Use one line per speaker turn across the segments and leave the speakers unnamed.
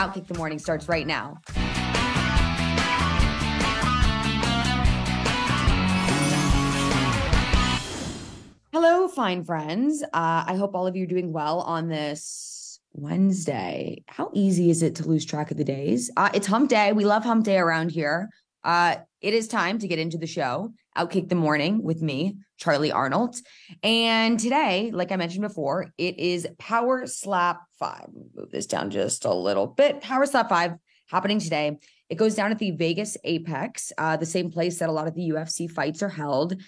Outkick the Morning starts right now. Hello, fine friends. Uh, I hope all of you are doing well on this Wednesday. How easy is it to lose track of the days? Uh, it's hump day. We love hump day around here. Uh, it is time to get into the show, Outkick the Morning with me, Charlie Arnold. And today, like I mentioned before, it is Power Slap 5. Move this down just a little bit. Power Slap 5 happening today. It goes down at the Vegas Apex, uh, the same place that a lot of the UFC fights are held.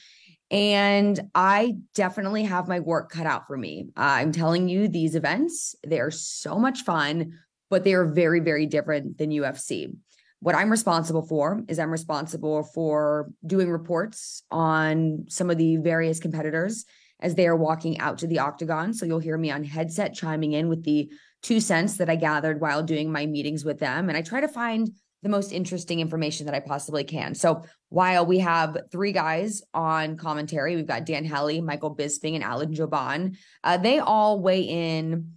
And I definitely have my work cut out for me. Uh, I'm telling you, these events, they are so much fun, but they are very, very different than UFC what I'm responsible for is I'm responsible for doing reports on some of the various competitors as they are walking out to the octagon. So you'll hear me on headset chiming in with the two cents that I gathered while doing my meetings with them. And I try to find the most interesting information that I possibly can. So while we have three guys on commentary, we've got Dan Hellie, Michael Bisping, and Alan Jouban. Uh, they all weigh in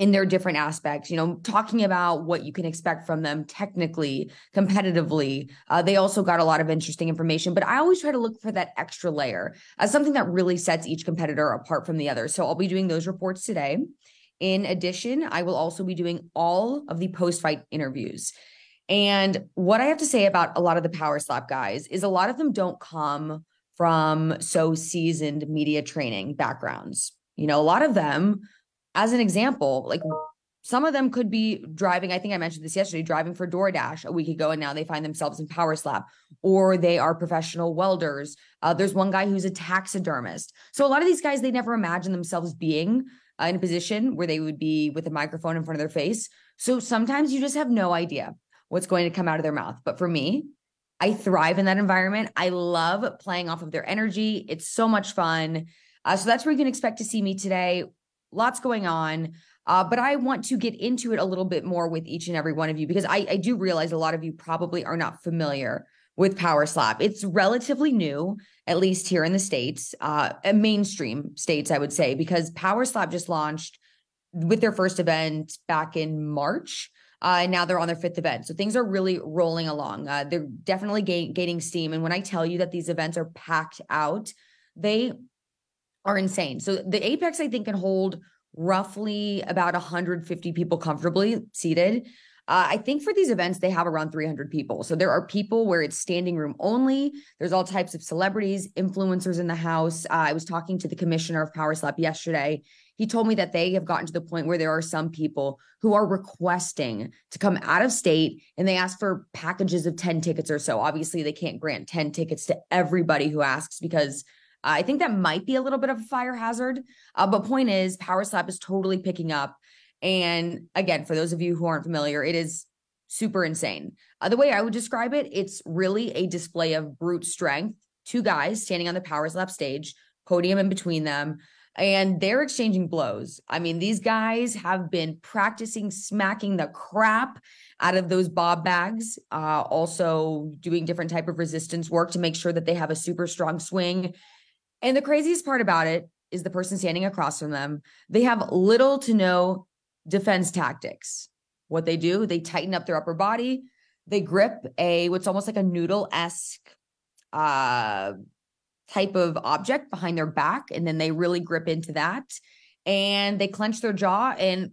in their different aspects, you know, talking about what you can expect from them technically, competitively. Uh, they also got a lot of interesting information, but I always try to look for that extra layer as something that really sets each competitor apart from the other. So I'll be doing those reports today. In addition, I will also be doing all of the post fight interviews. And what I have to say about a lot of the power slap guys is a lot of them don't come from so seasoned media training backgrounds. You know, a lot of them as an example, like some of them could be driving. I think I mentioned this yesterday, driving for DoorDash a week ago, and now they find themselves in Power Slap, or they are professional welders. Uh, there's one guy who's a taxidermist. So a lot of these guys, they never imagine themselves being uh, in a position where they would be with a microphone in front of their face. So sometimes you just have no idea what's going to come out of their mouth. But for me, I thrive in that environment. I love playing off of their energy. It's so much fun. Uh, so that's where you can expect to see me today lots going on. Uh, but I want to get into it a little bit more with each and every one of you because I, I do realize a lot of you probably are not familiar with Power Slap. It's relatively new, at least here in the States, uh, mainstream states, I would say, because Power Slap just launched with their first event back in March. Uh, and now they're on their fifth event. So things are really rolling along. Uh, they're definitely gain, gaining steam. And when I tell you that these events are packed out, they are insane. So the Apex, I think, can hold roughly about 150 people comfortably seated. Uh, I think for these events, they have around 300 people. So there are people where it's standing room only. There's all types of celebrities, influencers in the house. Uh, I was talking to the commissioner of Power Slap yesterday. He told me that they have gotten to the point where there are some people who are requesting to come out of state and they ask for packages of 10 tickets or so. Obviously, they can't grant 10 tickets to everybody who asks because I think that might be a little bit of a fire hazard. Uh, but point is, Power Slap is totally picking up. And again, for those of you who aren't familiar, it is super insane. Uh, the way I would describe it, it's really a display of brute strength. Two guys standing on the Power Slap stage, podium in between them, and they're exchanging blows. I mean, these guys have been practicing smacking the crap out of those bob bags, uh, also doing different type of resistance work to make sure that they have a super strong swing and the craziest part about it is the person standing across from them, they have little to no defense tactics. What they do, they tighten up their upper body, they grip a what's almost like a noodle-esque uh type of object behind their back and then they really grip into that and they clench their jaw and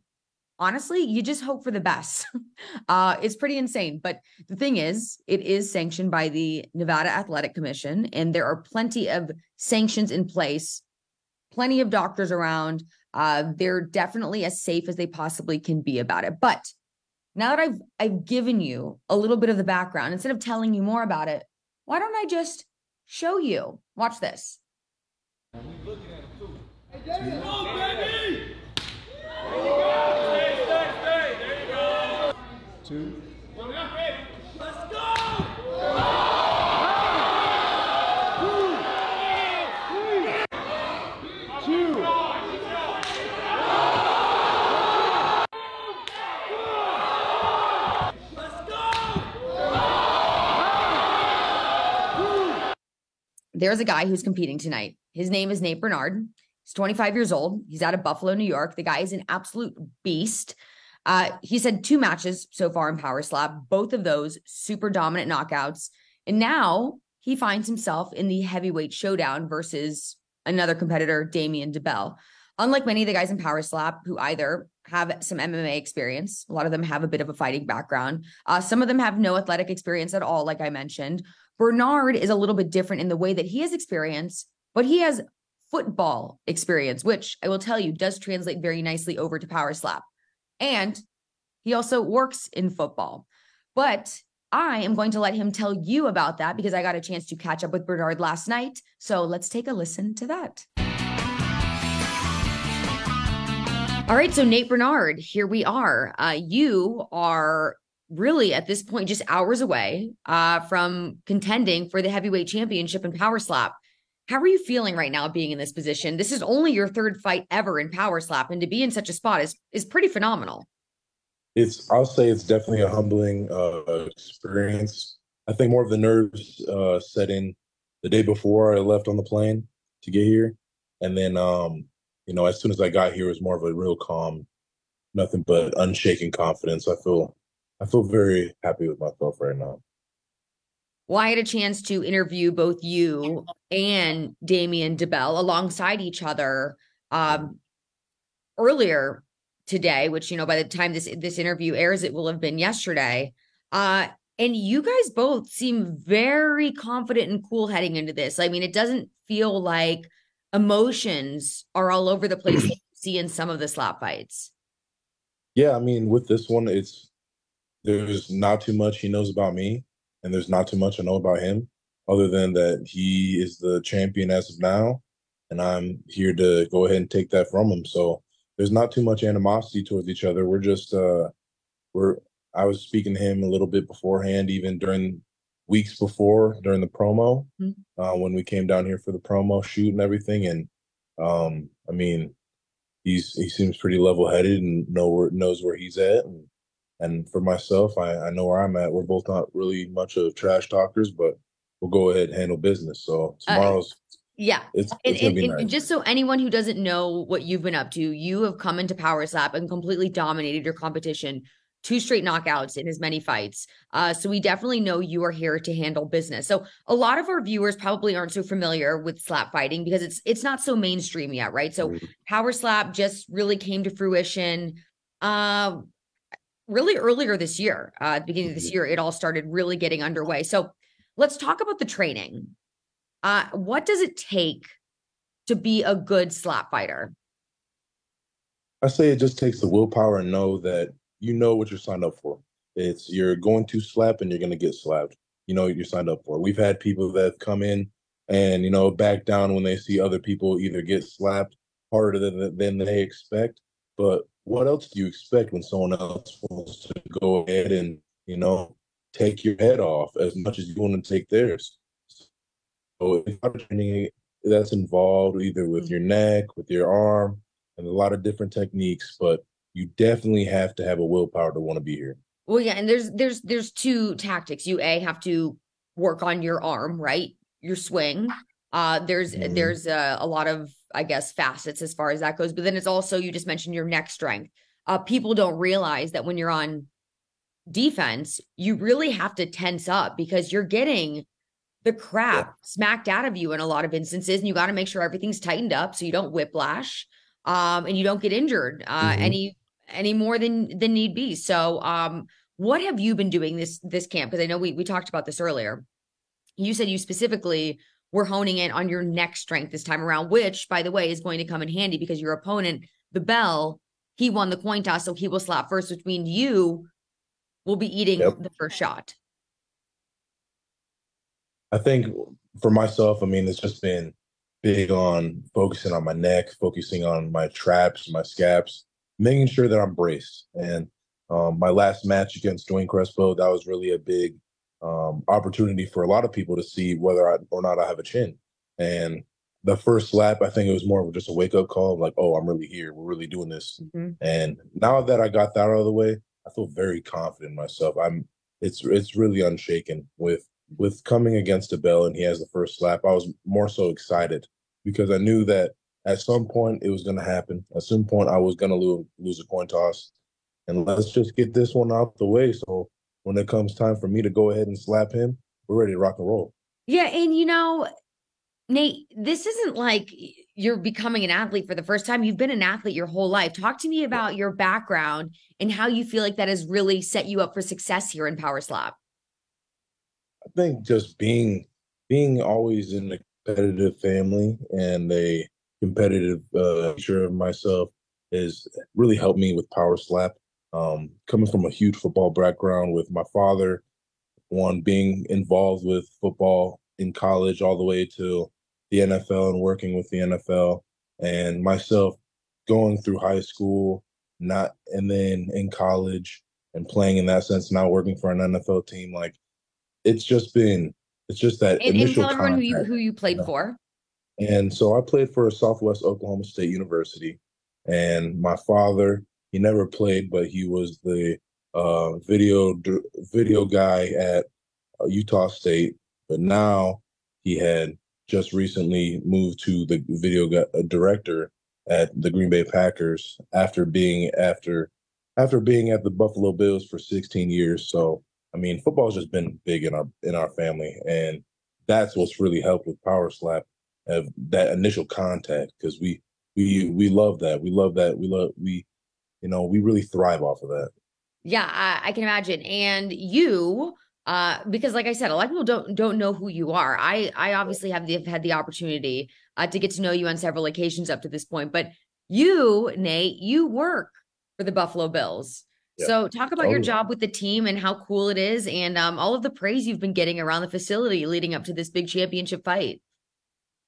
honestly, you just hope for the best. uh, it's pretty insane. But the thing is, it is sanctioned by the Nevada Athletic Commission, and there are plenty of sanctions in place, plenty of doctors around. Uh, they're definitely as safe as they possibly can be about it. But now that I've I've given you a little bit of the background, instead of telling you more about it, why don't I just show you? Watch this. Hey, two. Let's go! there's a guy who's competing tonight. His name is Nate Burnard. He's 25 years old. He's out of Buffalo, New York. The guy is an absolute beast. Uh, he's had two matches so far in Power Slap, both of those super dominant knockouts. And now he finds himself in the heavyweight showdown versus another competitor, Damien Dibbell. Unlike many of the guys in Power Slap who either have some MMA experience, a lot of them have a bit of a fighting background. Uh, some of them have no athletic experience at all, like I mentioned. Burnard is a little bit different in the way that he has experience, but he has football experience, which I will tell you does translate very nicely over to Power Slap. And he also works in football. But I am going to let him tell you about that because I got a chance to catch up with Burnard last night. So let's take a listen to that. All right, so Nate Burnard, here we are. Uh, you are really at this point just hours away uh, from contending for the heavyweight championship in Power Slap. How are you feeling right now being in this position? This is only your third fight ever in Power Slap, and to be in such a spot is is pretty phenomenal.
It's I'll say it's definitely a humbling uh, experience. I think more of the nerves uh, set in the day before I left on the plane to get here, and then um, you know, as soon as I got here, it was more of a real calm, nothing but unshaken confidence. I feel, I feel very happy with myself right now.
Well, I had a chance to interview both you and Damien Dibbell alongside each other um, earlier today, which you know by the time this this interview airs, it will have been yesterday. Uh, and you guys both seem very confident and cool heading into this. I mean, it doesn't feel like emotions are all over the place that you see in some of the slap fights.
Yeah, I mean, with this one, it's there's not too much he knows about me, and there's not too much I know about him, other than that he is the champion as of now, and I'm here to go ahead and take that from him. So there's not too much animosity towards each other. We're just uh we're I was speaking to him a little bit beforehand, even during weeks before during the promo mm-hmm. uh, when we came down here for the promo shoot and everything. And um, I mean, he's he seems pretty level headed and know where, knows where he's at. And, and for myself, I, I know where I'm at. We're both not really much of trash talkers, but we'll go ahead and handle business. So uh, tomorrow's. Uh,
yeah. It's, it's and, and, nice. and, just so anyone who doesn't know what you've been up to, you have come into Power Slap and completely dominated your competition two straight knockouts in as many fights. Uh, so we definitely know you are here to handle business. So a lot of our viewers probably aren't so familiar with slap fighting because it's it's not so mainstream yet, right? So mm-hmm. power slap just really came to fruition uh, really earlier this year. Uh, beginning of this mm-hmm. year, it all started really getting underway. So let's talk about the training. Uh, what does it take to be a good slap fighter?
I say it just takes the willpower and know that you know what you're signed up for. It's you're going to slap and you're going to get slapped. You know what you're signed up for. We've had people that come in and you know back down when they see other people either get slapped harder than than they expect. But what else do you expect when someone else wants to go ahead and you know take your head off as much as you want to take theirs? So if training that's involved either with your neck, with your arm, and a lot of different techniques, but you definitely have to have a willpower to want to be here.
Well, yeah, and there's there's there's two tactics. You a have to work on your arm, right? Your swing. Uh, there's mm-hmm. there's a, a lot of I guess facets as far as that goes, but then it's also you just mentioned your neck strength. Uh, people don't realize that when you're on defense, you really have to tense up because you're getting the crap yeah. smacked out of you in a lot of instances, and you got to make sure everything's tightened up so you don't whiplash, um, and you don't get injured. Uh, mm-hmm. Any any more than than need be. So, um, what have you been doing this this camp? Because I know we we talked about this earlier. You said you specifically were honing in on your neck strength this time around, which, by the way, is going to come in handy because your opponent, the Bell, he won the coin toss, so he will slap first, which means you will be eating yep. the first shot.
I think for myself, I mean, it's just been big on focusing on my neck, focusing on my traps, my scaps, making sure that I'm braced. And um, my last match against Dwayne Crespo, that was really a big um, opportunity for a lot of people to see whether I, or not I have a chin. And the first slap, I think it was more of just a wake up call, like, oh, I'm really here. We're really doing this. Mm-hmm. And now that I got that out of the way, I feel very confident in myself. I'm. It's it's really unshaken with with coming against a bell and he has the first slap, I was more so excited because I knew that at some point it was going to happen. At some point I was going to lose, lose a coin toss. And let's just get this one out the way. So when it comes time for me to go ahead and slap him, we're ready to rock and roll.
Yeah. And you know, Nate, this isn't like you're becoming an athlete for the first time. You've been an athlete your whole life. Talk to me about your background and how you feel like that has really set you up for success here in Power Slap.
I think just being being always in a competitive family and a competitive uh, nature of myself has really helped me with Power Slap. Um, coming from a huge football background with my father, one being involved with football in college all the way to the NFL and working with the NFL, and myself going through high school, not and then in college and playing in that sense, now working for an NFL team. Like it's just been, it's just that
and,
initial.
And tell everyone who you who you played you know? for.
And so I played for Southwest Oklahoma State University, and my father he never played, but he was the uh, video video guy at uh, Utah State. But now he had just recently moved to the video uh, director at the Green Bay Packers after being after after being at the Buffalo Bills for 16 years. So I mean, football's just been big in our in our family, and that's what's really helped with Power Slap of that initial contact because we we we love that we love that we love we you know we really thrive off of that.
Yeah, I, I can imagine. And you uh, because like I said, a lot of people don't don't know who you are. I I obviously have, the, have had the opportunity uh, to get to know you on several occasions up to this point, but you, Nate, you work for the Buffalo Bills. Yeah. So talk about oh, your job with the team and how cool it is, and um, all of the praise you've been getting around the facility leading up to this big championship fight.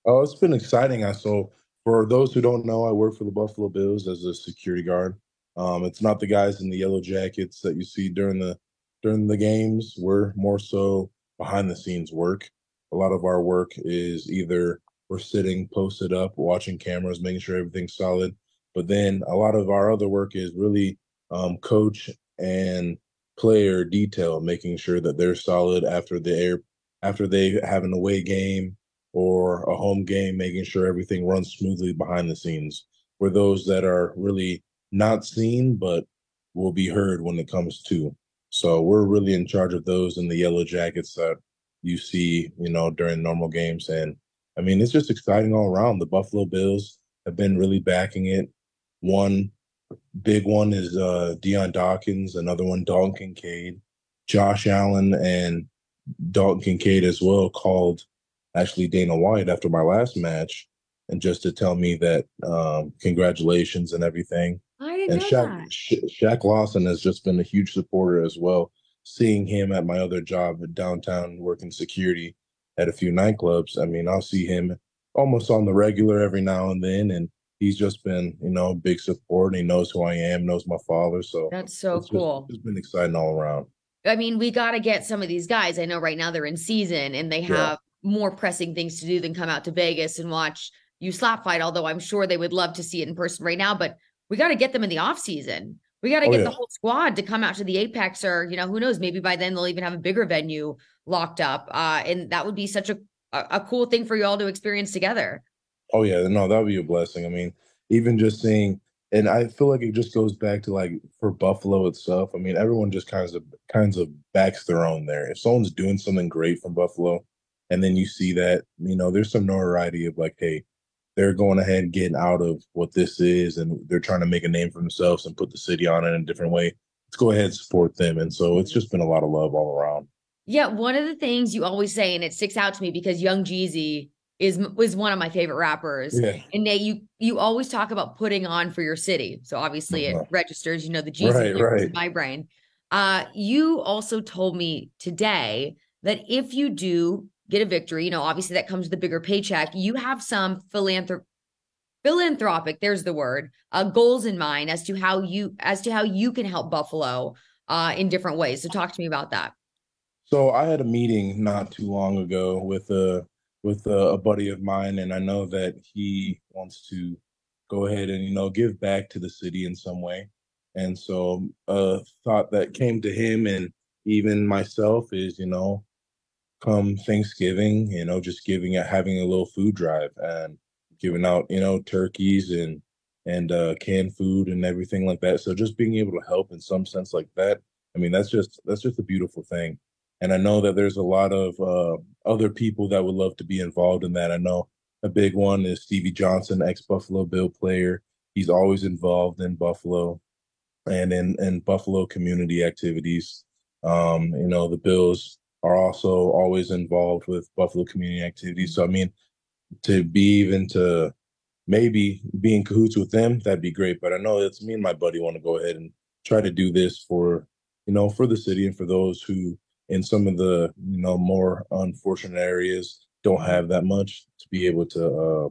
Oh, it's been exciting. I so for those who don't know, I work for the Buffalo Bills as a security guard. Um, it's not the guys in the yellow jackets that you see during the during the games. We're more so behind the scenes work. A lot of our work is either we're sitting posted up, watching cameras, making sure everything's solid. But then a lot of our other work is really um, coach and player detail, making sure that they're solid after the air after they have an away game or a home game, making sure everything runs smoothly behind the scenes. We're those that are really not seen but will be heard when it comes to. So we're really in charge of those in the yellow jackets that you see, you know, during normal games. And I mean, it's just exciting all around. The Buffalo Bills have been really backing it. One big one is uh Dion Dawkins, another one, Dalton Kincaid, Josh Allen, and Dalton Kincaid as well called actually Dana White after my last match and just to tell me that um, congratulations and everything.
I didn't and know Shaq, that.
Sha- Shaq Lawson has just been a huge supporter as well. Seeing him at my other job at downtown working security at a few nightclubs, I mean, I'll see him almost on the regular every now and then, and he's just been, you know, big support. he knows who I am, knows my father. So
that's so it's cool.
Just, it's been exciting all around.
I mean, we got to get some of these guys. I know right now they're in season and they have yeah. more pressing things to do than come out to Vegas and watch you slap fight. Although I'm sure they would love to see it in person right now, but we got to get them in the off season. We got to oh, get yeah. the whole squad to come out to the Apex, or you know, who knows? Maybe by then they'll even have a bigger venue locked up, uh, and that would be such a a cool thing for you all to experience together.
Oh yeah, no, that would be a blessing. I mean, even just seeing, and I feel like it just goes back to like for Buffalo itself. I mean, everyone just kinds of kinds of backs their own there. If someone's doing something great from Buffalo, and then you see that, you know, there's some notoriety of like, hey, they're going ahead and getting out of what this is and they're trying to make a name for themselves and put the city on it in a different way. Let's go ahead and support them. And so it's just been a lot of love all around.
Yeah, one of the things you always say, and it sticks out to me because Young Jeezy is was one of my favorite rappers. Yeah. And Nate, you you always talk about putting on for your city. So obviously uh-huh. it registers, you know, the Jeezy right, right. in my brain. Uh, you also told me today that if you do get a victory, you know, obviously that comes with a bigger paycheck. You have some philanthrop philanthropic, there's the word, uh, goals in mind as to how you as to how you can help Buffalo uh, in different ways. So talk to me about that.
So I had a meeting not too long ago with a with a, a buddy of mine, and I know that he wants to go ahead and you know give back to the city in some way. And so a thought that came to him and even myself is, you know, come Thanksgiving, you know, just giving having a little food drive and giving out, you know, turkeys and and uh, canned food and everything like that. So just being able to help in some sense like that, I mean, that's just that's just a beautiful thing. And I know that there's a lot of uh, other people that would love to be involved in that. I know a big one is Stevie Johnson, ex Buffalo Bill player. He's always involved in Buffalo and in, in Buffalo community activities. Um, you know, the Bills are also always involved with Buffalo community activities. So I mean, to be even to maybe be in cahoots with them, that'd be great. But I know it's me and my buddy want to go ahead and try to do this for, you know, for the city and for those who in some of the, you know, more unfortunate areas don't have that much to be able to uh,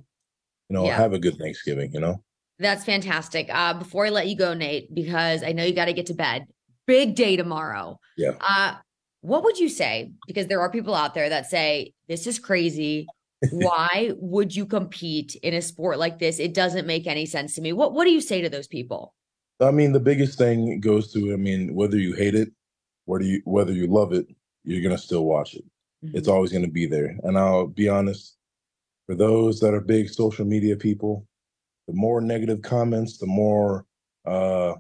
you know, yeah. have a good Thanksgiving, you know?
That's fantastic. Uh, before I let you go, Nate, because I know you got to get to bed. Big day tomorrow.
Yeah.
Uh, what would you say? Because there are people out there that say, this is crazy. Why would you compete in a sport like this? It doesn't make any sense to me. What what do you say to those people?
I mean, the biggest thing goes to, I mean, whether you hate it, whether you whether you love it, you're gonna still watch it. Mm-hmm. It's always gonna be there. And I'll be honest, for those that are big social media people, the more negative comments, the more uh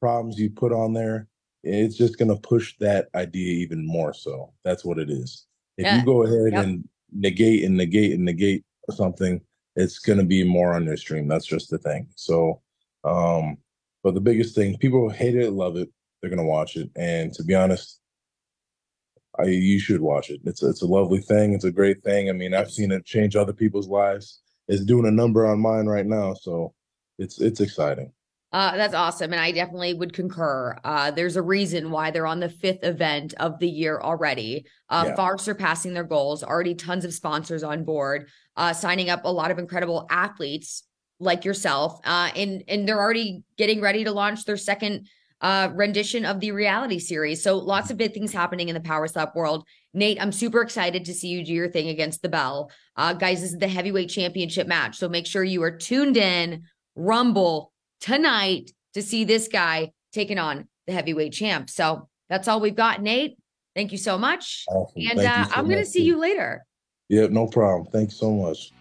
problems you put on there, it's just going to push that idea even more so. That's what it is. If yeah. you go ahead yep. and negate and negate and negate something, it's going to be more on your stream. That's just the thing. So, um, but the biggest thing, people hate it, love it. They're going to watch it. And to be honest, I, you should watch it. It's it's a lovely thing. It's a great thing. I mean, I've seen it change other people's lives. It's doing a number on mine right now, so it's it's exciting.
Uh, that's awesome. And I definitely would concur. Uh, there's a reason why they're on the fifth event of the year already, uh, yeah. far surpassing their goals, already tons of sponsors on board, uh, signing up a lot of incredible athletes like yourself. Uh, and, and they're already getting ready to launch their second uh, rendition of the reality series. So lots of big things happening in the power slap world. Nate, I'm super excited to see you do your thing against the bell. guys, this is the heavyweight championship match. So make sure you are tuned in, rumble, tonight to see this guy taking on the heavyweight champ. So that's all we've got, Nate. Thank you so much. Awesome. And uh, so I'm going to see you later.
Yeah, no problem. Thanks so much.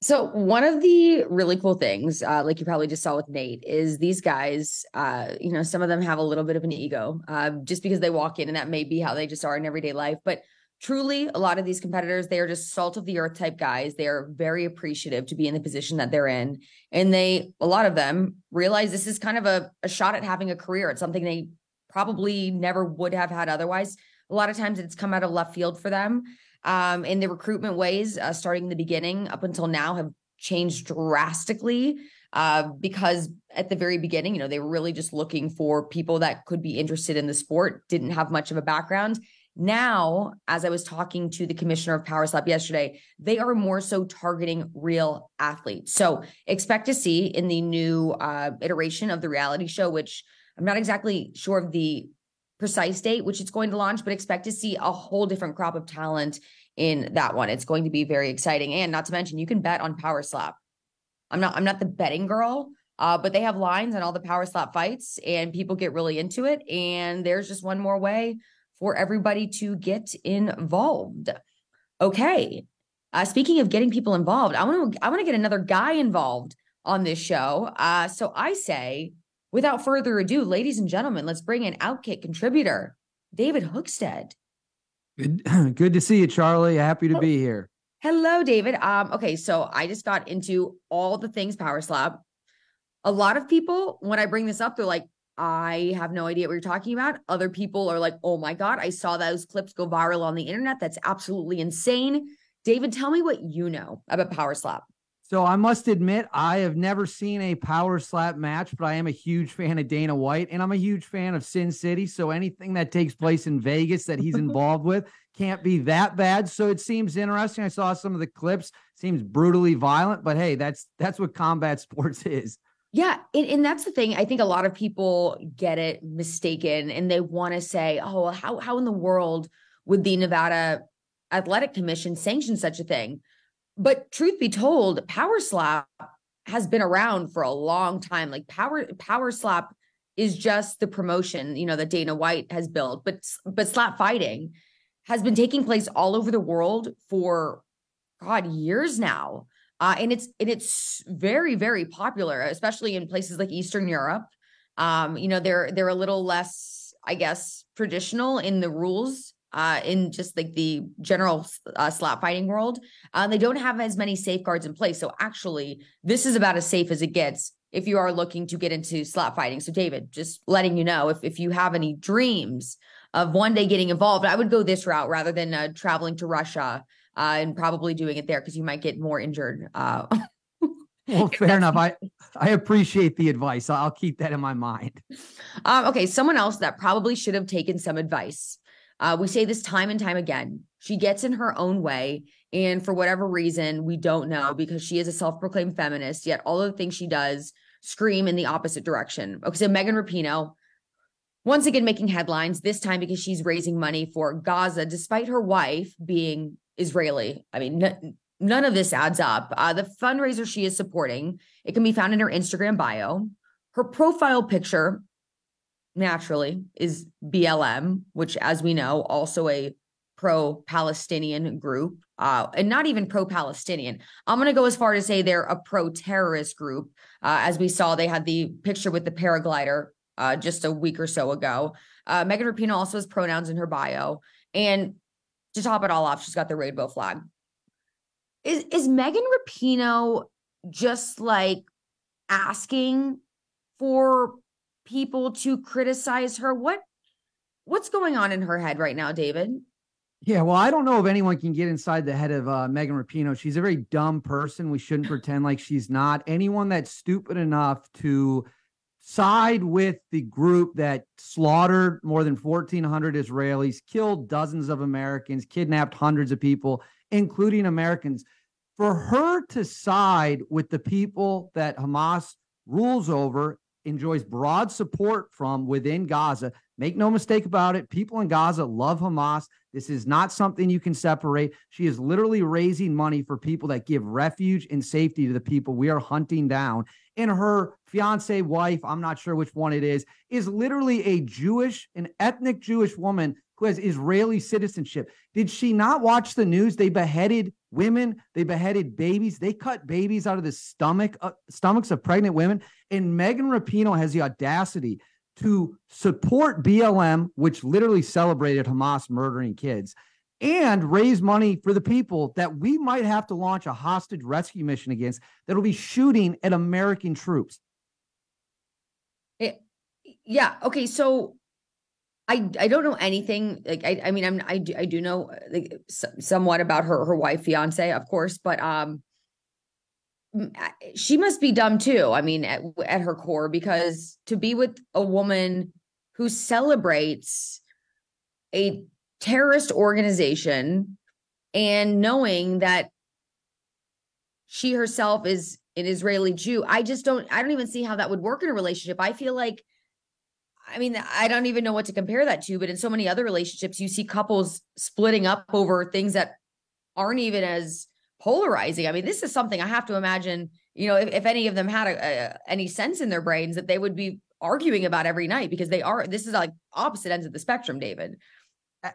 So one of the really cool things, uh, like you probably just saw with Nate, is these guys. Uh, you know, some of them have a little bit of an ego, uh, just because they walk in, and that may be how they just are in everyday life. But truly a lot of these competitors they are just salt of the earth type guys. They are very appreciative to be in the position that they're in. And they a lot of them realize this is kind of a, a shot at having a career. It's something they probably never would have had otherwise. A lot of times it's come out of left field for them. Um, and the recruitment ways uh, starting in the beginning up until now have changed drastically uh, because at the very beginning you know they were really just looking for people that could be interested in the sport didn't have much of a background now, as I was talking to the commissioner of Power Slap yesterday, they are more so targeting real athletes. So expect to see in the new uh, iteration of the reality show, which I'm not exactly sure of the precise date which it's going to launch, but expect to see a whole different crop of talent in that one. It's going to be very exciting. And not to mention, you can bet on Power Slap. I'm not I'm not the betting girl, uh, but they have lines on all the Power Slap fights, and people get really into it. And there's just one more way for everybody to get involved. Okay. Uh, speaking of getting people involved, I want to I want to get another guy involved on this show. Uh, so I say, without further ado, ladies and gentlemen, let's bring in Outkick contributor David Hookstead.
Good, good to see you, Charlie. Happy to oh, be here.
Hello, David. Um, okay, so I just got into all the things Power Slap. A lot of people, when I bring this up, they're like, I have no idea what you're talking about. Other people are like, oh my God, I saw those clips go viral on the internet. That's absolutely insane. David, tell me what you know about Power Slap.
So I must admit, I have never seen a power slap match, but I am a huge fan of Dana White and I'm a huge fan of Sin City. So anything that takes place in Vegas that he's involved with can't be that bad. So it seems interesting. I saw some of the clips, seems brutally violent, but hey, that's that's what combat sports is.
Yeah, and, and, that's the thing. I think a lot of people get it mistaken, and they want to say, "Oh, well, how how in the world would the Nevada Athletic Commission sanction such a thing?" But truth be told, Power Slap has been around for a long time. Like Power Power Slap is just the promotion, you know, that Dana White has built, but but slap fighting has been taking place all over the world for God years now. Uh, and it's and it's very very popular, especially in places like Eastern Europe. Um, you know, they're they're a little less, I guess, traditional in the rules uh, in just like the general uh, slap fighting world. Uh, they don't have as many safeguards in place. So actually, this is about as safe as it gets if you are looking to get into slap fighting. So, David, just letting you know if, if you have any dreams of one day getting involved, I would go this route rather than uh, traveling to Russia uh, and probably doing it there because you might get more injured. Uh,
well, fair enough. I I appreciate the advice. I'll keep that in my mind.
Um, okay, someone else that probably should have taken some advice. Uh, we say this time and time again. She gets in her own way and for whatever reason, we don't know because she is a self proclaimed feminist, yet all of the things she does scream in the opposite direction. Okay, so Megan Rapinoe, once again making headlines, this time because she's raising money for Gaza, despite her wife being Israeli. I mean, n- none of this adds up. Uh, the fundraiser she is supporting, it can be found in her Instagram bio. Her profile picture, naturally, is BLM, which, as we know, also a pro Palestinian group, uh, and not even pro Palestinian. I'm going to go as far to say they're a pro terrorist group. Uh, as we saw, they had the picture with the paraglider uh, just a week or so ago. Uh, Megan Rapinoe also has pronouns in her bio. And to top it all off, she's got the rainbow flag. Is, is Megan Rapinoe just like asking for people to criticize her? What what's going on in her head right now, David?
Yeah, well, I don't know if anyone can get inside the head of uh, Megan Rapinoe. She's a very dumb person. We shouldn't pretend like she's not. Anyone that's stupid enough to side with the group that slaughtered more than 1,400 Israelis, killed dozens of Americans, kidnapped hundreds of people, including Americans, for her to side with the people that Hamas rules over, enjoys broad support from within Gaza. Make no mistake about it. People in Gaza love Hamas. This is not something you can separate. She is literally raising money for people that give refuge and safety to the people we are hunting down. And her fiance wife, I'm not sure which one it is, is literally a Jewish, an ethnic Jewish woman who has Israeli citizenship. Did she not watch the news? They beheaded women, they beheaded babies, they cut babies out of the stomach uh, stomachs of pregnant women. And Megan Rapinoe has the audacity to support BLM, which literally celebrated Hamas murdering kids, and raise money for the people that we might have to launch a hostage rescue mission against that'll be shooting at American troops.
It, yeah. Okay. So I I don't know anything. Like I I mean I'm I do I do know like, somewhat about her her wife fiance of course, but um she must be dumb too. I mean, at, at her core, because to be with a woman who celebrates a terrorist organization and knowing that she herself is an Israeli Jew, I just don't, I don't even see how that would work in a relationship. I feel like, I mean, I don't even know what to compare that to, but in so many other relationships, you see couples splitting up over things that aren't even as polarizing. I mean, this is something I have to imagine, you know, if, if any of them had a, a, any sense in their brains that they would be arguing about every night because they are, this is like opposite ends of the spectrum, David.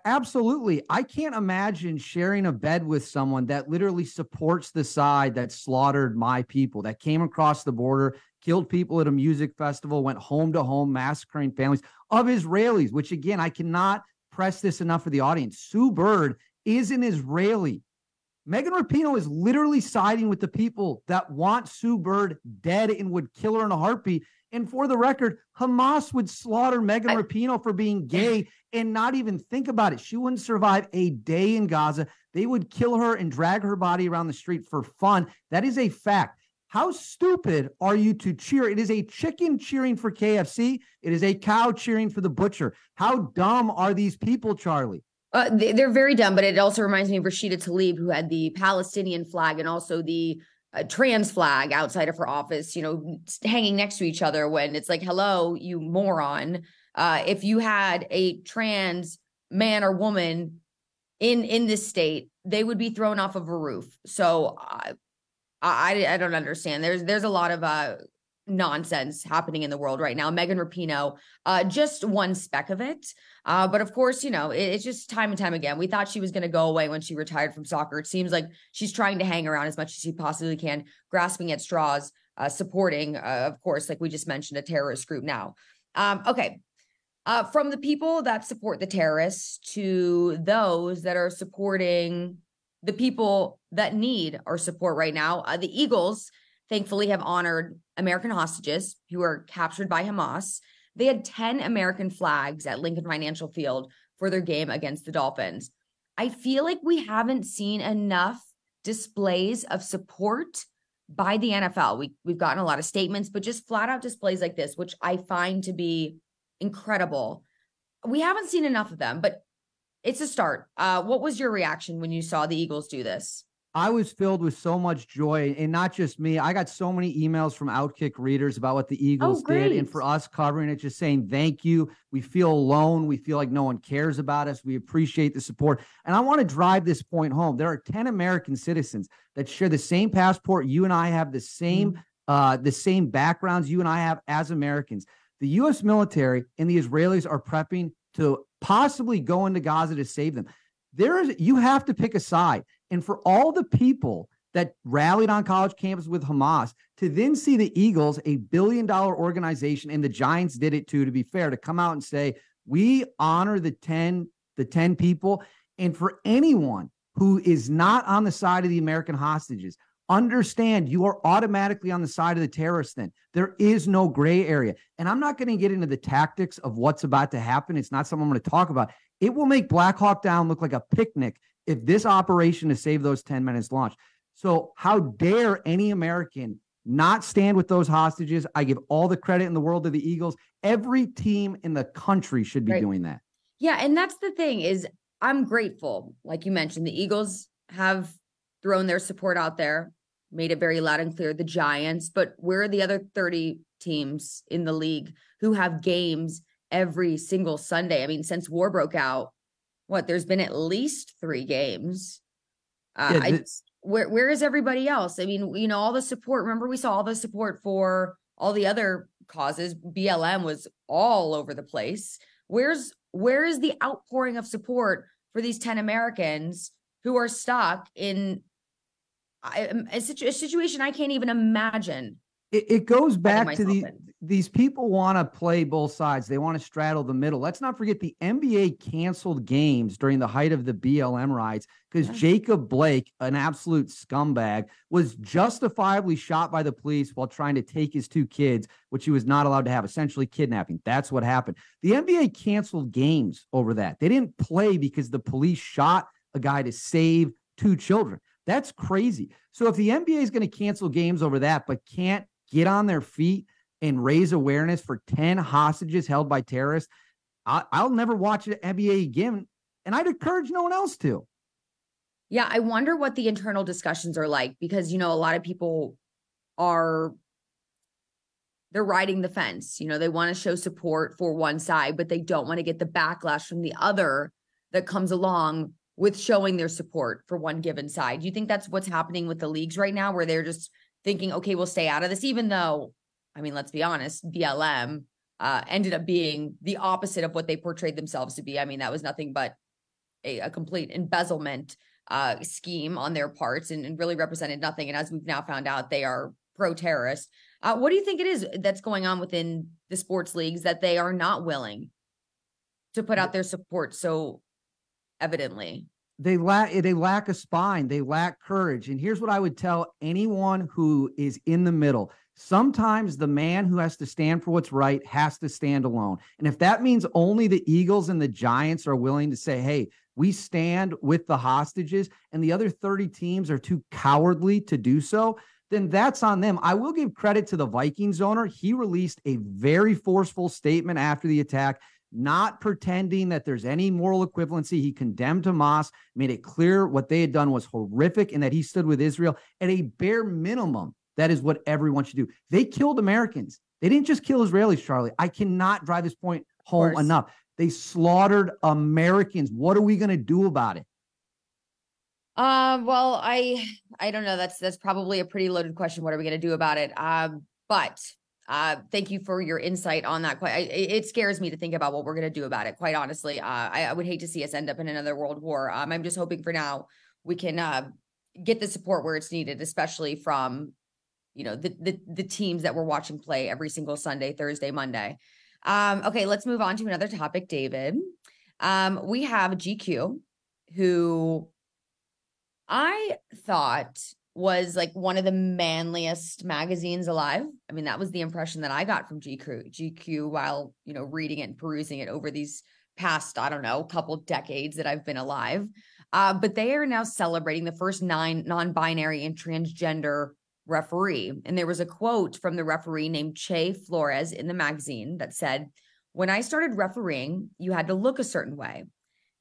Absolutely. I can't imagine sharing a bed with someone that literally supports the side that slaughtered my people, that came across the border, killed people at a music festival, went home to home, massacring families of Israelis, which again, I cannot press this enough for the audience. Sue Bird is an Israeli. Megan Rapinoe is literally siding with the people that want Sue Bird dead and would kill her in a heartbeat. And for the record, Hamas would slaughter Megan I, Rapinoe for being gay and not even think about it. She wouldn't survive a day in Gaza. They would kill her and drag her body around the street for fun. That is a fact. How stupid are you to cheer? It is a chicken cheering for KFC. It is a cow cheering for the butcher. How dumb are these people, Charlie?
Uh, they're very dumb, but it also reminds me of Rashida Tlaib, who had the Palestinian flag and also the uh, trans flag outside of her office, you know, hanging next to each other when it's like, hello, you moron. Uh, if you had a trans man or woman in in this state, they would be thrown off of a roof. So uh, I I don't understand. There's there's a lot of uh nonsense happening in the world right now. Megan Rapinoe, uh, just one speck of it. Uh, but of course, you know, it, it's just time and time again. We thought she was going to go away when she retired from soccer. It seems like she's trying to hang around as much as she possibly can, grasping at straws, uh, supporting, uh, of course, like we just mentioned, a terrorist group now. Um, okay. Uh, from the people that support the terrorists to those that are supporting the people that need our support right now, uh, the Eagles thankfully have honored American hostages who were captured by Hamas. They had 10 American flags at Lincoln Financial Field for their game against the Dolphins. I feel like we haven't seen enough displays of support by the NFL. We, we've gotten a lot of statements, but just flat out displays like this, which I find to be incredible. We haven't seen enough of them, but it's a start. Uh, what was your reaction when you saw the Eagles do this?
I was filled with so much joy, and not just me. I got so many emails from Outkick readers about what the Eagles oh, did, and for us covering it, just saying thank you. We feel alone. We feel like no one cares about us. We appreciate the support, and I want to drive this point home. There are ten American citizens that share the same passport. You and I have the same, mm-hmm. uh, the same backgrounds. You and I have as Americans. The U.S. military and the Israelis are prepping to possibly go into Gaza to save them. There is you have to pick a side. And for all the people that rallied on college campus with Hamas to then see the Eagles, a billion dollar organization, and the Giants did it too, to be fair, to come out and say, we honor the 10, the 10 people. And for anyone who is not on the side of the American hostages, understand you are automatically on the side of the terrorists then there is no gray area and i'm not going to get into the tactics of what's about to happen it's not something i'm going to talk about it will make black hawk down look like a picnic if this operation to save those 10 minutes launched. So, how dare any American not stand with those hostages? I give all the credit in the world to the Eagles. Every team in the country should be right. doing that.
Yeah, and that's the thing is I'm grateful. Like you mentioned, the Eagles have thrown their support out there, made it very loud and clear. The Giants, but where are the other 30 teams in the league who have games every single Sunday? I mean, since war broke out, what there's been at least three games. Uh, yeah, I, where where is everybody else? I mean, you know, all the support. Remember, we saw all the support for all the other causes. BLM was all over the place. Where's where is the outpouring of support for these ten Americans who are stuck in a, a, a situation I can't even imagine?
It, it goes back to the in these people want to play both sides. They want to straddle the middle. Let's not forget the NBA canceled games during the height of the BLM riots because yeah. Jacob Blake, an absolute scumbag, was justifiably shot by the police while trying to take his two kids, which he was not allowed to have, essentially kidnapping. That's what happened. The NBA canceled games over that. They didn't play because the police shot a guy to save two children. That's crazy. So if the NBA is going to cancel games over that, but can't get on their feet and raise awareness for 10 hostages held by terrorists, I, will never watch an NBA again. And I'd encourage no one else to.
Yeah, I wonder what the internal discussions are like because, you know, a lot of people are they're riding the fence. You know, they want to show support for one side, but they don't want to get the backlash from the other that comes along with showing their support for one given side. Do you think that's what's happening with the leagues right now, where they're just thinking, okay, we'll stay out of this, even though I mean, let's be honest, BLM uh, ended up being the opposite of what they portrayed themselves to be. I mean, that was nothing but a, a complete embezzlement uh, scheme on their parts and, and, really represented nothing. And as we've now found out, they are pro terrorist. Uh, what do you think it is that's going on within the sports leagues that they are not willing to put out their support so evidently?
they lack they lack a spine they lack courage and here's what i would tell anyone who is in the middle sometimes the man who has to stand for what's right has to stand alone and if that means only the eagles and the giants are willing to say hey we stand with the hostages and the other 30 teams are too cowardly to do so then that's on them. I will give credit to the Vikings owner. He released a very forceful statement after the attack not pretending that there's any moral equivalency. He condemned Hamas, made it clear what they had done was horrific and that he stood with Israel at a bare minimum. That is what everyone should do. They killed Americans. They didn't just kill Israelis, Charlie. I cannot drive this point home enough. They slaughtered Americans. What are we going to do about it?
Uh, well, I I don't know. That's that's probably a pretty loaded question. What are we going to do about it? Um, but Uh, thank you for your insight on that. Quite, it scares me to think about what we're going to do about it. Quite honestly, uh, I, I, would hate to see us end up in another world war. Um, I'm just hoping for now we can uh, get the support where it's needed, especially from you know the, the the teams that we're watching play every single Sunday, Thursday, Monday. Um, okay, let's move on to another topic, David. Um, we have GQ, who I thought was like one of the manliest magazines alive. I mean, that was the impression that I got from GQ, GQ while, you know, reading it and perusing it over these past, I don't know, couple decades that I've been alive. Uh, but they are now celebrating the first nine non-binary and transgender referee. And there was a quote from the referee named Che Flores in the magazine that said, When I started refereeing, you had to look a certain way.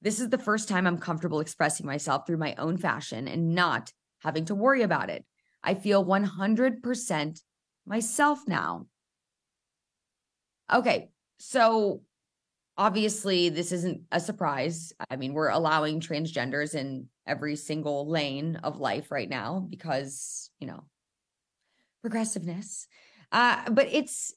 This is the first time I'm comfortable expressing myself through my own fashion and not having to worry about it. I feel 100% myself now. Okay, so obviously this isn't a surprise. I mean, we're allowing transgenders in every single lane of life right now because, you know, progressiveness. Uh, but it's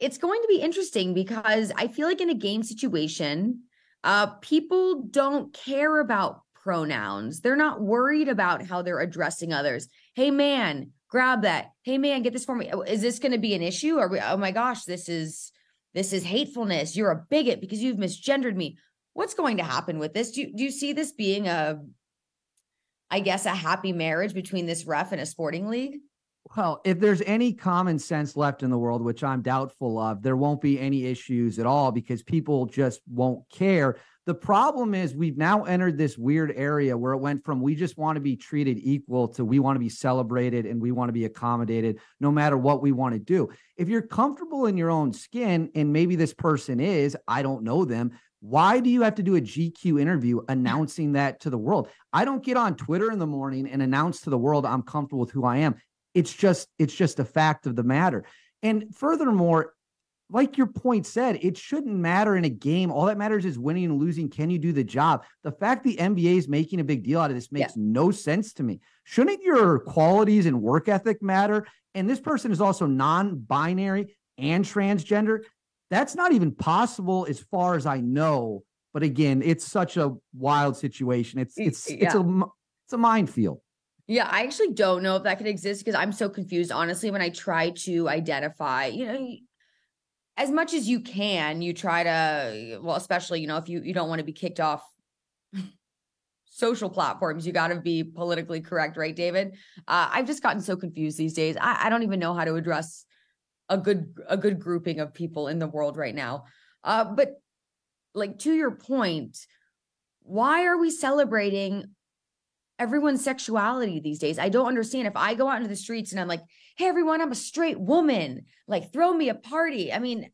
it's going to be interesting because I feel like in a game situation, uh, people don't care about pronouns. They're not worried about how they're addressing others. Hey, man, grab that. Hey, man, get this for me. Is this going to be an issue? We, oh my gosh, this is this is hatefulness. You're a bigot because you've misgendered me. What's going to happen with this? Do you, do you see this being a, I guess, a happy marriage between this ref and a sporting league?
Well, if there's any common sense left in the world, which I'm doubtful of, there won't be any issues at all because people just won't care. The problem is we've now entered this weird area where it went from we just want to be treated equal to we want to be celebrated and we want to be accommodated no matter what we want to do. If you're comfortable in your own skin, and maybe this person is, I don't know them. Why do you have to do a GQ interview announcing that to the world? I don't get on Twitter in the morning and announce to the world I'm comfortable with who I am. It's just it's just a fact of the matter. And furthermore, like your point said, it shouldn't matter in a game. All that matters is winning and losing. Can you do the job? The fact the NBA is making a big deal out of this makes yeah. no sense to me. Shouldn't your qualities and work ethic matter? And this person is also non binary and transgender. That's not even possible as far as I know. But again, it's such a wild situation. It's it's yeah. it's a it's a minefield.
Yeah, I actually don't know if that could exist because I'm so confused. Honestly, when I try to identify, you know, as much as you can, you try to, well, especially, you know, if you you don't want to be kicked off social platforms, you got to be politically correct, right, David? Uh, I've just gotten so confused these days. I, I don't even know how to address a good a good grouping of people in the world right now. Uh, but like to your point, why are we celebrating everyone's sexuality these days. I don't understand. If I go out into the streets and I'm like, hey, everyone, I'm a straight woman, like throw me a party. I mean,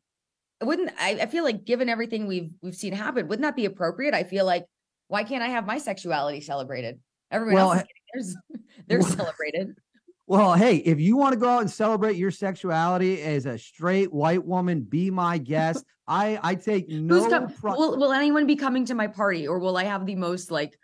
wouldn't I, I feel like given everything we've we've seen happen, wouldn't that be appropriate? I feel like why can't I have my sexuality celebrated? Everyone well, else is getting they're celebrated.
Well, hey, if you want to go out and celebrate your sexuality as a straight white woman, be my guest. I I take no.
Pro- will, will anyone be coming to my party, or will I have the most like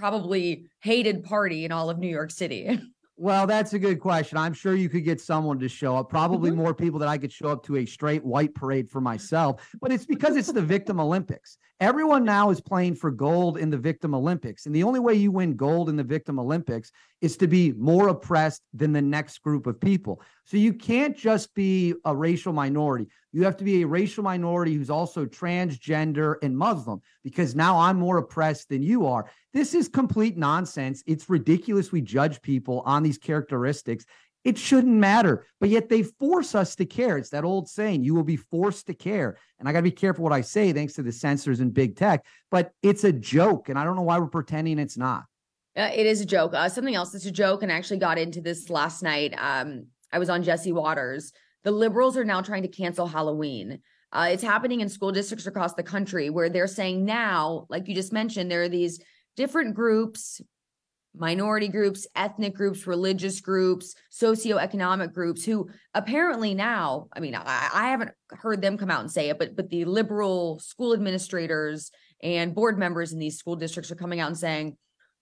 probably hated party in all of New York City?
Well, that's a good question. I'm sure you could get someone to show up, probably mm-hmm. more people that I could show up to a straight white parade for myself, but it's because it's the Victim Olympics. Everyone now is playing for gold in the Victim Olympics. And the only way you win gold in the Victim Olympics is to be more oppressed than the next group of people. So you can't just be a racial minority. You have to be a racial minority who's also transgender and Muslim because now I'm more oppressed than you are. This is complete nonsense. It's ridiculous we judge people on these characteristics. It shouldn't matter, but yet they force us to care. It's that old saying, you will be forced to care. And I got to be careful what I say thanks to the censors and big tech, but it's a joke. And I don't know why we're pretending it's not.
Uh, it is a joke. Uh, something else that's a joke, and I actually got into this last night. Um, I was on Jesse Watters. The liberals are now trying to cancel Halloween. Uh, it's happening in school districts across the country where they're saying now, like you just mentioned, there are these different groups, minority groups, ethnic groups, religious groups, socioeconomic groups who apparently now, I mean, I, I haven't heard them come out and say it, but but the liberal school administrators and board members in these school districts are coming out and saying,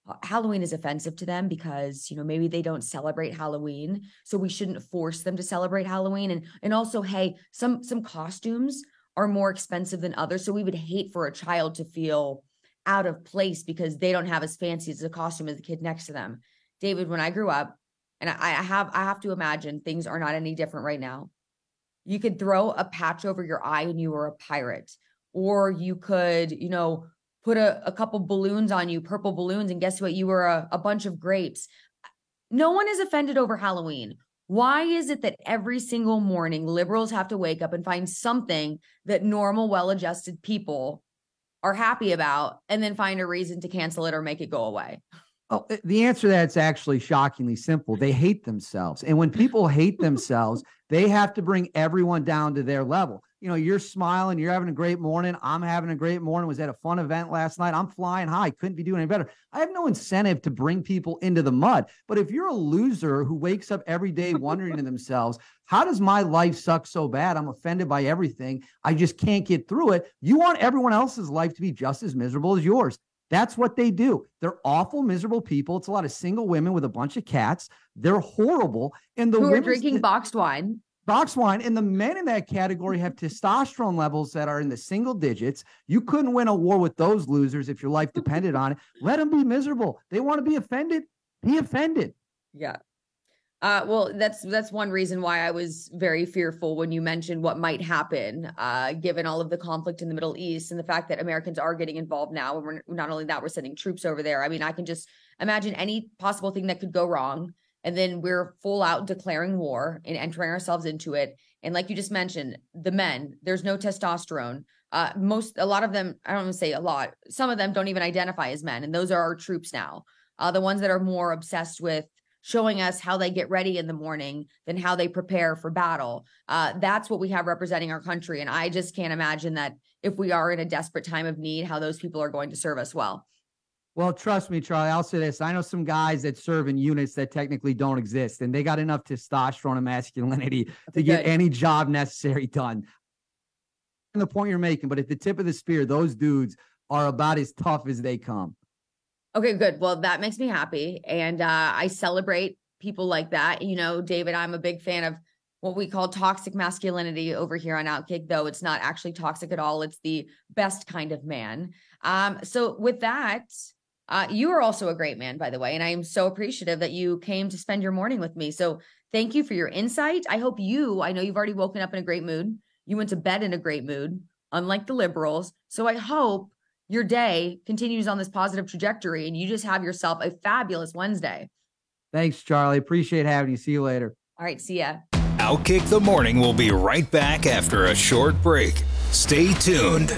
Uh, Halloween is offensive to them because, you know, maybe they don't celebrate Halloween. So we shouldn't force them to celebrate Halloween. And and also, hey, some some costumes are more expensive than others. So we would hate for a child to feel out of place because they don't have as fancy as a costume as the kid next to them. David, when I grew up, and I, I have I have to imagine things are not any different right now. You could throw a patch over your eye and you were a pirate. Or you could, you know, put a, a couple balloons on you, purple balloons, and guess what? You were a, a bunch of grapes. No one is offended over Halloween. Why is it that every single morning liberals have to wake up and find something that normal, well adjusted people are happy about and then find a reason to cancel it or make it go away?
Oh, eh, the answer to that's actually shockingly simple. They hate themselves. And when people hate themselves, they have to bring everyone down to their level. You know, you're smiling, you're having a great morning. I'm having a great morning. Was at a fun event last night. I'm flying high. Couldn't be doing any better. I have no incentive to bring people into the mud. But if you're a loser who wakes up every day wondering to themselves, how does my life suck so bad? I'm offended by everything. I just can't get through it. You want everyone else's life to be just as miserable as yours. That's what they do. They're awful, miserable people. It's a lot of single women with a bunch of cats. They're horrible. And the
who are drinking boxed wine.
Box wine. And the men in that category have testosterone levels that are in the single digits. You couldn't win a war with those losers if your life depended on it. Let them be miserable. They want to be offended. Be offended.
Yeah. Uh, well, that's that's one reason why I was very fearful when you mentioned what might happen, uh, given all of the conflict in the Middle East and the fact that Americans are getting involved now. And we're not only that, we're sending troops over there. I mean, I can just imagine any possible thing that could go wrong, and then we're full out declaring war and entering ourselves into it. And like you just mentioned, the men, there's no testosterone. Uh, most, a lot of them, I don't want to say a lot. Some of them don't even identify as men, and those are our troops now. Uh, the ones that are more obsessed with showing us how they get ready in the morning than how they prepare for battle. Uh, that's what we have representing our country. And I just can't imagine that if we are in a desperate time of need, how those people are going to serve us well.
Well, trust me, Charlie, I'll say this. I know some guys that serve in units that technically don't exist, and they got enough testosterone and masculinity to get any job necessary done. And the point you're making, but at the tip of the spear, those dudes are about as tough as they come.
Okay, good. Well, that makes me happy. And uh, I celebrate people like that. You know, David, I'm a big fan of what we call toxic masculinity over here on Outkick, though it's not actually toxic at all. It's the best kind of man. Um, so, with that, uh, you are also a great man, by the way. And I am so appreciative that you came to spend your morning with me. So, thank you for your insight. I hope you, I know you've already woken up in a great mood. You went to bed in a great mood, unlike the liberals. So, I hope your day continues on this positive trajectory and you just have yourself a fabulous Wednesday.
Thanks, Charlie. Appreciate having you. See you later.
All right. See ya.
Outkick the Morning We'll be right back after a short break. Stay tuned.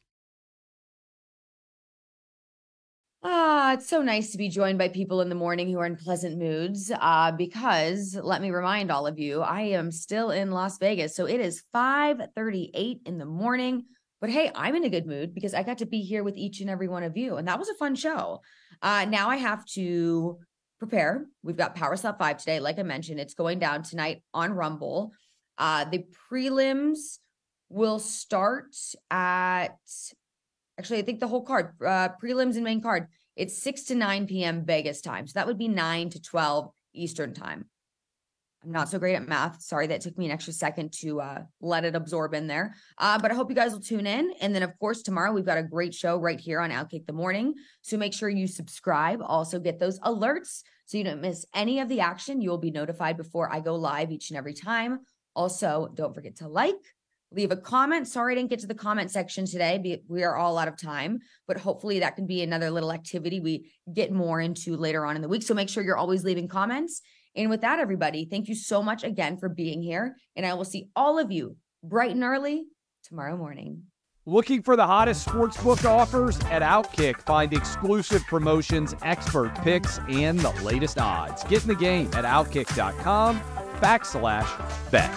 Ah, it's so nice to be joined by people in the morning who are in pleasant moods. Uh, because let me remind all of you, I am still in Las Vegas. So it is 5:38 in the morning. But hey, I'm in a good mood because I got to be here with each and every one of you. And that was a fun show. Uh, now I have to prepare. We've got Power Slap 5 today. Like I mentioned, it's going down tonight on Rumble. Uh, the prelims will start at Actually, I think the whole card, uh, prelims and main card, it's 6 to 9 p.m. Vegas time. So that would be 9 to 12 Eastern time. I'm not so great at math. Sorry that took me an extra second to uh, let it absorb in there. Uh, but I hope you guys will tune in. And then, of course, tomorrow we've got a great show right here on Outkick the Morning. So make sure you subscribe. Also, get those alerts so you don't miss any of the action. You will be notified before I go live each and every time. Also, don't forget to like, leave a comment. Sorry I didn't get to the comment section today. We are all out of time, but hopefully that can be another little activity we get more into later on in the week. So make sure you're always leaving comments. And with that, everybody, thank you so much again for being here. And I will see all of you bright and early tomorrow morning.
Looking for the hottest sportsbook offers? At Outkick, find exclusive promotions, expert picks, and the latest odds. Get in the game at outkick.com backslash bet.